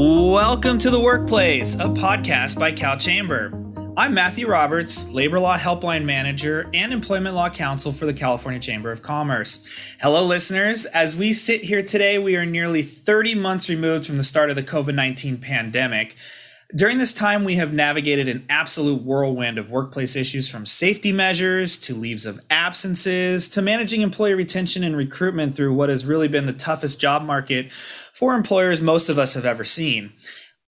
Welcome to The Workplace, a podcast by CalChamber. I'm Matthew Roberts, Labor Law Helpline Manager and Employment Law Counsel for the California Chamber of Commerce. Hello, listeners. As we sit here today, we are nearly 30 months removed from the start of the COVID 19 pandemic. During this time, we have navigated an absolute whirlwind of workplace issues from safety measures to leaves of absences to managing employee retention and recruitment through what has really been the toughest job market for employers most of us have ever seen.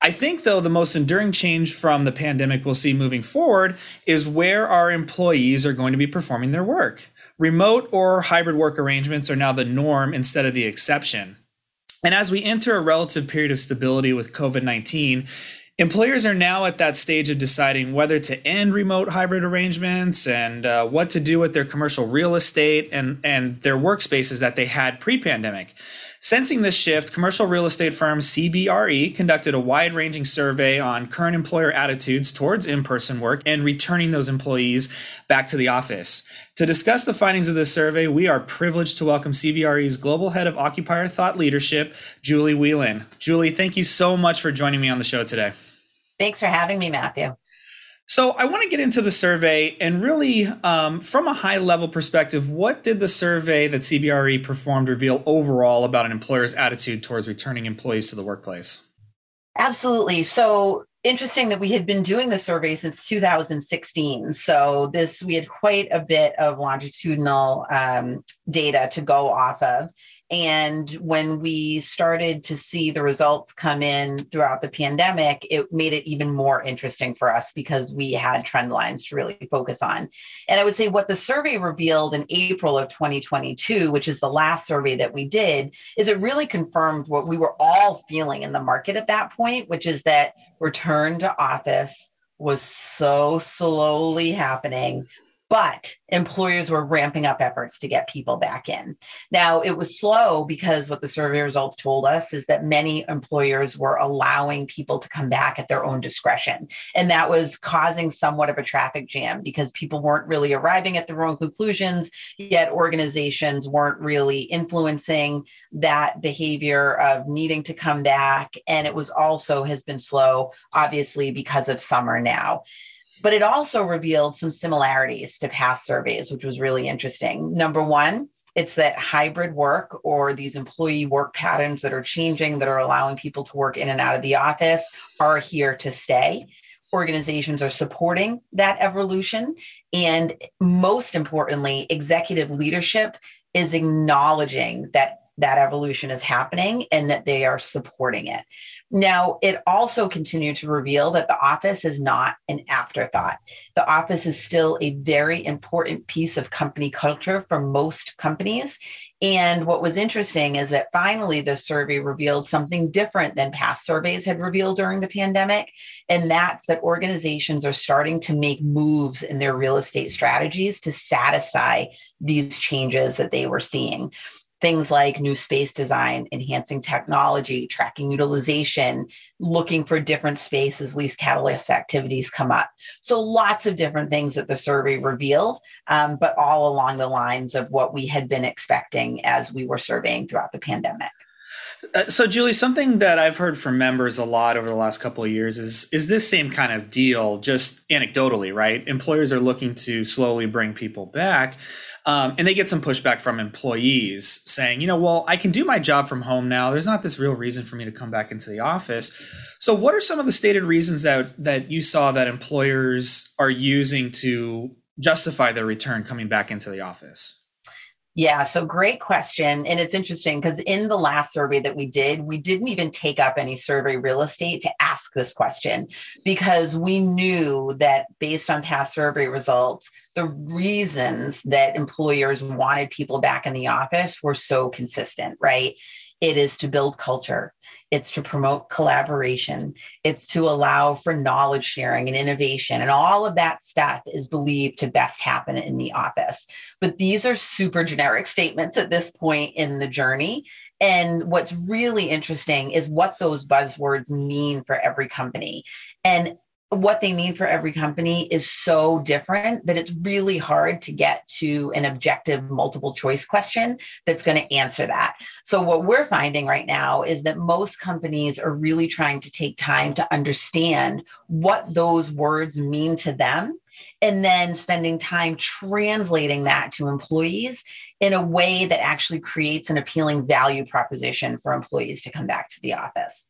I think, though, the most enduring change from the pandemic we'll see moving forward is where our employees are going to be performing their work. Remote or hybrid work arrangements are now the norm instead of the exception. And as we enter a relative period of stability with COVID 19, Employers are now at that stage of deciding whether to end remote hybrid arrangements and uh, what to do with their commercial real estate and, and their workspaces that they had pre pandemic. Sensing this shift, commercial real estate firm CBRE conducted a wide ranging survey on current employer attitudes towards in person work and returning those employees back to the office. To discuss the findings of this survey, we are privileged to welcome CBRE's Global Head of Occupier Thought Leadership, Julie Whelan. Julie, thank you so much for joining me on the show today. Thanks for having me, Matthew. So, I want to get into the survey and really, um, from a high level perspective, what did the survey that CBRE performed reveal overall about an employer's attitude towards returning employees to the workplace? Absolutely. So, interesting that we had been doing the survey since 2016. So, this we had quite a bit of longitudinal um, data to go off of. And when we started to see the results come in throughout the pandemic, it made it even more interesting for us because we had trend lines to really focus on. And I would say what the survey revealed in April of 2022, which is the last survey that we did, is it really confirmed what we were all feeling in the market at that point, which is that return to office was so slowly happening but employers were ramping up efforts to get people back in. Now, it was slow because what the survey results told us is that many employers were allowing people to come back at their own discretion. And that was causing somewhat of a traffic jam because people weren't really arriving at their own conclusions, yet organizations weren't really influencing that behavior of needing to come back. And it was also has been slow, obviously, because of summer now but it also revealed some similarities to past surveys, which was really interesting. Number one, it's that hybrid work or these employee work patterns that are changing that are allowing people to work in and out of the office are here to stay. Organizations are supporting that evolution. And most importantly, executive leadership is acknowledging that that evolution is happening and that they are supporting it. Now, it also continued to reveal that the office is not an afterthought. The office is still a very important piece of company culture for most companies. And what was interesting is that finally the survey revealed something different than past surveys had revealed during the pandemic. And that's that organizations are starting to make moves in their real estate strategies to satisfy these changes that they were seeing things like new space design, enhancing technology, tracking utilization, looking for different spaces, least catalyst activities come up. So lots of different things that the survey revealed, um, but all along the lines of what we had been expecting as we were surveying throughout the pandemic. Uh, so, Julie, something that I've heard from members a lot over the last couple of years is is this same kind of deal, just anecdotally, right? Employers are looking to slowly bring people back, um, and they get some pushback from employees saying, you know, well, I can do my job from home now. There's not this real reason for me to come back into the office. So, what are some of the stated reasons that that you saw that employers are using to justify their return coming back into the office? Yeah, so great question. And it's interesting because in the last survey that we did, we didn't even take up any survey real estate to ask this question because we knew that based on past survey results, the reasons that employers wanted people back in the office were so consistent, right? It is to build culture. It's to promote collaboration. It's to allow for knowledge sharing and innovation. And all of that stuff is believed to best happen in the office. But these are super generic statements at this point in the journey. And what's really interesting is what those buzzwords mean for every company. And what they need for every company is so different that it's really hard to get to an objective multiple choice question that's going to answer that. So, what we're finding right now is that most companies are really trying to take time to understand what those words mean to them and then spending time translating that to employees in a way that actually creates an appealing value proposition for employees to come back to the office.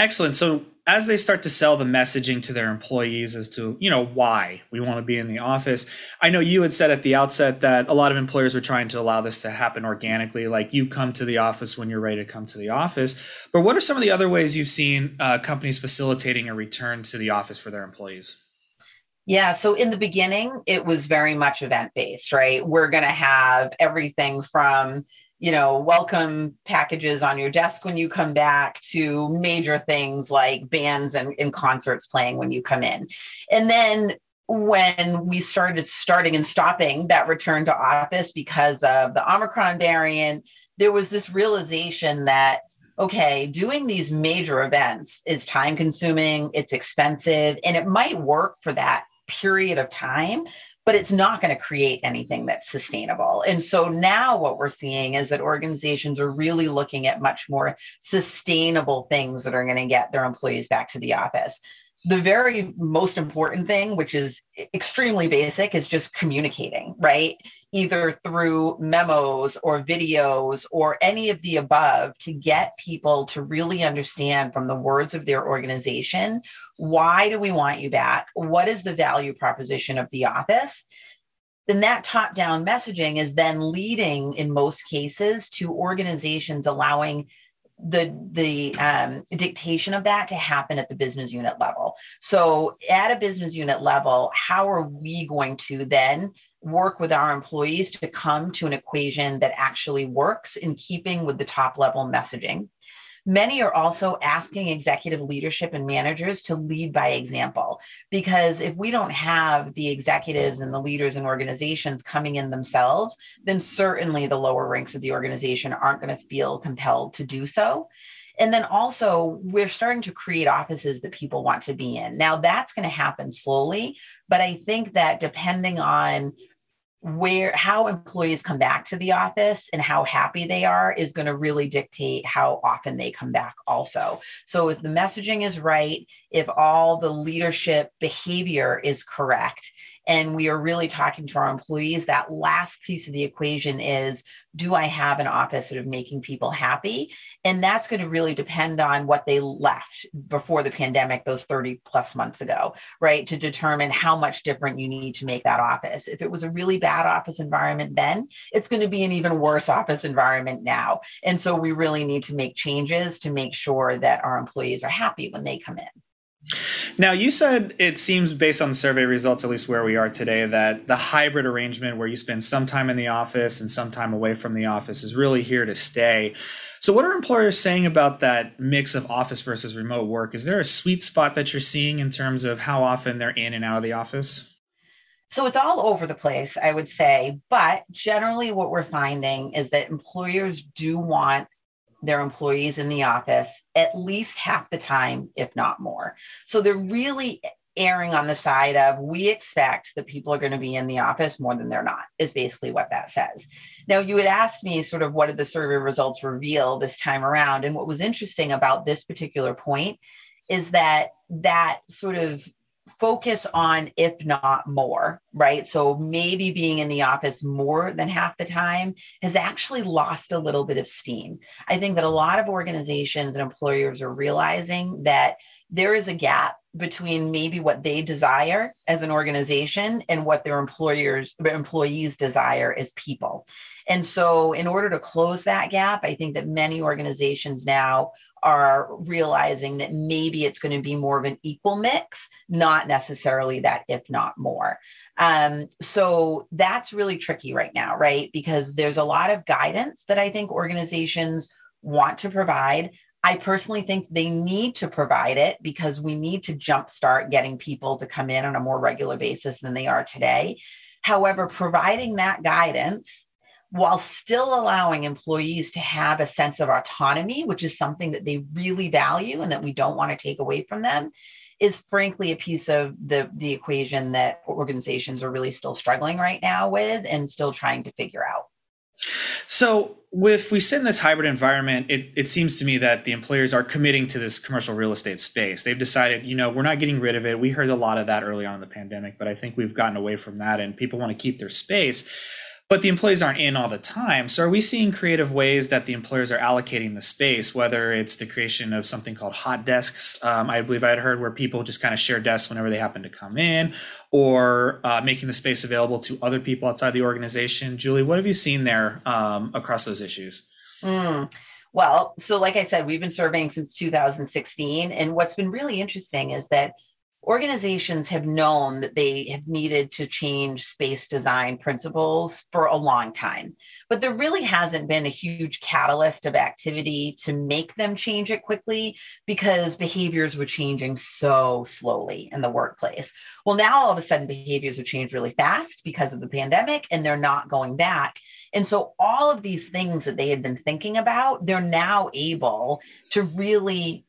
Excellent. So as they start to sell the messaging to their employees as to, you know, why we want to be in the office. I know you had said at the outset that a lot of employers were trying to allow this to happen organically, like you come to the office when you're ready to come to the office. But what are some of the other ways you've seen uh, companies facilitating a return to the office for their employees? Yeah. So in the beginning, it was very much event based, right? We're going to have everything from you know, welcome packages on your desk when you come back to major things like bands and, and concerts playing when you come in. And then when we started starting and stopping that return to office because of the Omicron variant, there was this realization that okay, doing these major events is time consuming, it's expensive, and it might work for that period of time, but it's not going to create anything that's sustainable. And so now what we're seeing is that organizations are really looking at much more sustainable things that are going to get their employees back to the office the very most important thing, which is extremely basic, is just communicating, right? Either through memos or videos or any of the above to get people to really understand from the words of their organization why do we want you back? What is the value proposition of the office? Then that top down messaging is then leading in most cases to organizations allowing the the um, dictation of that to happen at the business unit level. So at a business unit level, how are we going to then work with our employees to come to an equation that actually works in keeping with the top level messaging? Many are also asking executive leadership and managers to lead by example. Because if we don't have the executives and the leaders and organizations coming in themselves, then certainly the lower ranks of the organization aren't going to feel compelled to do so. And then also, we're starting to create offices that people want to be in. Now, that's going to happen slowly, but I think that depending on where how employees come back to the office and how happy they are is going to really dictate how often they come back also. So if the messaging is right if all the leadership behavior is correct and we are really talking to our employees that last piece of the equation is do I have an office of making people happy? And that's going to really depend on what they left before the pandemic, those 30 plus months ago, right? To determine how much different you need to make that office. If it was a really bad office environment then, it's going to be an even worse office environment now. And so we really need to make changes to make sure that our employees are happy when they come in. Now, you said it seems based on the survey results, at least where we are today, that the hybrid arrangement where you spend some time in the office and some time away from the office is really here to stay. So, what are employers saying about that mix of office versus remote work? Is there a sweet spot that you're seeing in terms of how often they're in and out of the office? So it's all over the place, I would say. But generally, what we're finding is that employers do want their employees in the office at least half the time, if not more. So they're really erring on the side of we expect that people are going to be in the office more than they're not, is basically what that says. Now, you had asked me sort of what did the survey results reveal this time around? And what was interesting about this particular point is that that sort of focus on if not more, right? So maybe being in the office more than half the time has actually lost a little bit of steam. I think that a lot of organizations and employers are realizing that there is a gap between maybe what they desire as an organization and what their employers employees desire as people. And so in order to close that gap, I think that many organizations now are realizing that maybe it's going to be more of an equal mix, not necessarily that, if not more. Um, so that's really tricky right now, right? Because there's a lot of guidance that I think organizations want to provide. I personally think they need to provide it because we need to jumpstart getting people to come in on a more regular basis than they are today. However, providing that guidance while still allowing employees to have a sense of autonomy, which is something that they really value and that we don't want to take away from them, is frankly a piece of the the equation that organizations are really still struggling right now with and still trying to figure out. So, if we sit in this hybrid environment, it, it seems to me that the employers are committing to this commercial real estate space. They've decided, you know, we're not getting rid of it. We heard a lot of that early on in the pandemic, but I think we've gotten away from that and people want to keep their space but the employees aren't in all the time. So, are we seeing creative ways that the employers are allocating the space, whether it's the creation of something called hot desks? Um, I believe I had heard where people just kind of share desks whenever they happen to come in, or uh, making the space available to other people outside the organization. Julie, what have you seen there um, across those issues? Mm. Well, so like I said, we've been surveying since 2016. And what's been really interesting is that organizations have known that they have needed to change space design principles for a long time, but there really hasn't been a huge catalyst of activity to make them change it quickly because behaviors were changing so slowly in the workplace. Well, now all of a sudden, behaviors have changed really fast because of the pandemic and they're not going back. And so, all of these things that they had been thinking about, they're now able to really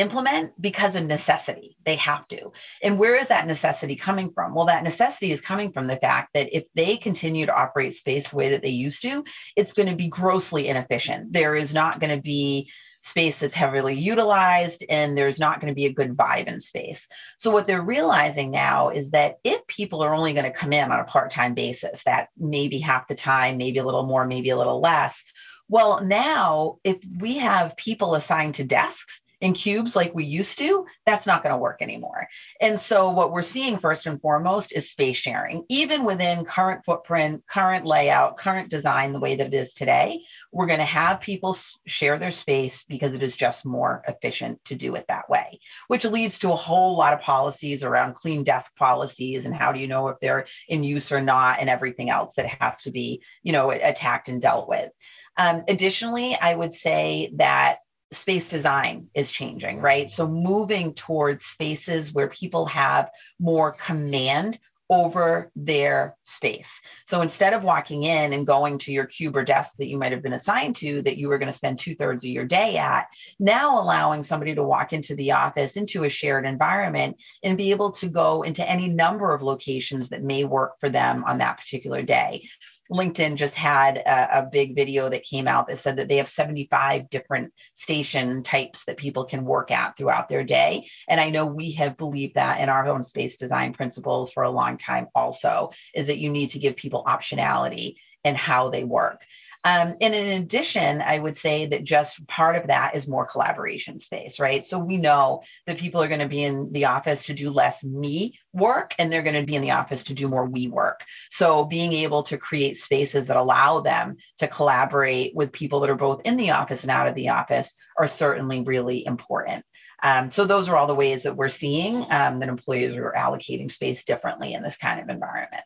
implement because of necessity. They have to. And where is that necessity coming from? Well, that necessity is coming from the fact that if they continue to operate space the way that they used to, it's going to be grossly inefficient. There is not going to be space that's heavily utilized and there's not going to be a good vibe in space. So what they're realizing now is that if people are only going to come in on a part-time basis, that maybe half the time, maybe a little more, maybe a little less, well, now if we have people assigned to desks, in cubes like we used to, that's not going to work anymore. And so, what we're seeing first and foremost is space sharing. Even within current footprint, current layout, current design, the way that it is today, we're going to have people share their space because it is just more efficient to do it that way, which leads to a whole lot of policies around clean desk policies and how do you know if they're in use or not and everything else that has to be, you know, attacked and dealt with. Um, additionally, I would say that space design is changing, right? So moving towards spaces where people have more command over their space. So instead of walking in and going to your cube or desk that you might have been assigned to, that you were going to spend two thirds of your day at, now allowing somebody to walk into the office, into a shared environment, and be able to go into any number of locations that may work for them on that particular day. LinkedIn just had a, a, big video that came out that said that they have 75 different station types that people can work at throughout their day. And I know we have believed that in our own space design principles for a long time also, is that you need to give people optionality in how they work. Um, and in addition, I would say that just part of that is more collaboration space, right? So we know that people are going to be in the office to do less me work and they're going to be in the office to do more we work. So being able to create spaces that allow them to collaborate with people that are both in the office and out of the office are certainly really important. Um, so those are all the ways that we're seeing um, that employers are allocating space differently in this kind of environment.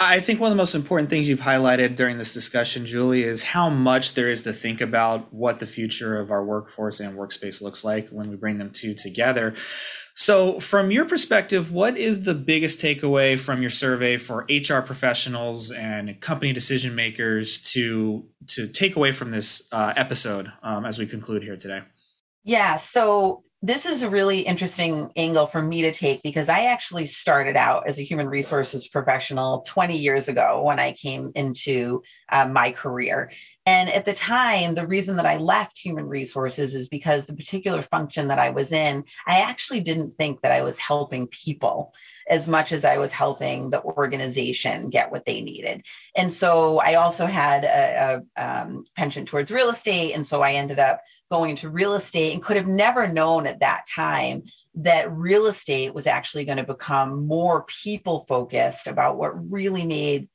I think one of the most important things you've highlighted during this discussion, Julie, is how much there is to think about what the future of our workforce and workspace looks like when we bring them two together. So, from your perspective, what is the biggest takeaway from your survey for HR professionals and company decision makers to to take away from this uh, episode um, as we conclude here today? Yeah. So this is a really interesting angle for me to take because I actually started out as a human resources professional 20 years ago when I came into uh, my career. And at the time, the reason that I left human resources is because the particular function that I was in, I actually didn't think that I was helping people as much as I was helping the organization get what they needed. And so I also had a, a um, penchant towards real estate. And so I ended up going into real estate and could have never known at that time that real estate was actually going to become more people focused about what really made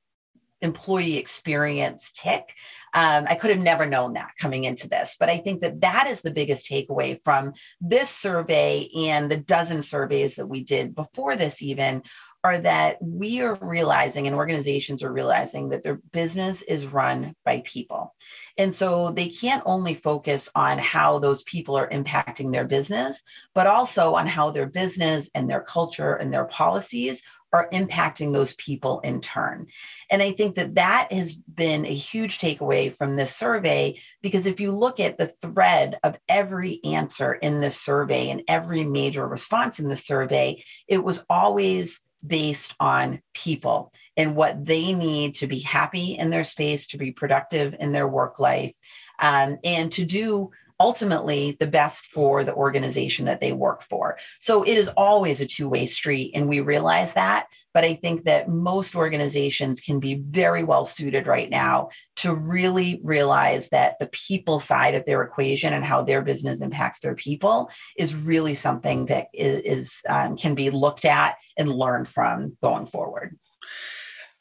employee experience tick. Um, I could have never known that coming into this, but I think that that is the biggest takeaway from this survey and the dozen surveys that we did before this, even are that we are realizing and organizations are realizing that their business is run by people. And so they can't only focus on how those people are impacting their business, but also on how their business and their culture and their policies are impacting those people in turn. And I think that that has been a huge takeaway from this survey because if you look at the thread of every answer in this survey and every major response in the survey, it was always based on people and what they need to be happy in their space, to be productive in their work life, um, and to do ultimately the best for the organization that they work for. So it is always a two way street, and we realize that. But I think that most organizations can be very well suited right now to really realize that the people side of their equation and how their business impacts their people is really something that is, is um, can be looked at and learned from going forward.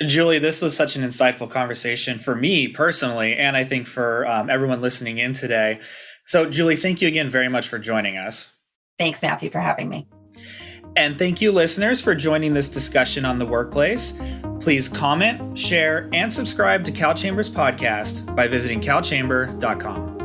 Julie, this was such an insightful conversation for me personally, and I think for um, everyone listening in today. So, Julie, thank you again very much for joining us. Thanks, Matthew, for having me. And thank you, listeners, for joining this discussion on the workplace. Please comment, share, and subscribe to CalChamber's podcast by visiting calchamber.com.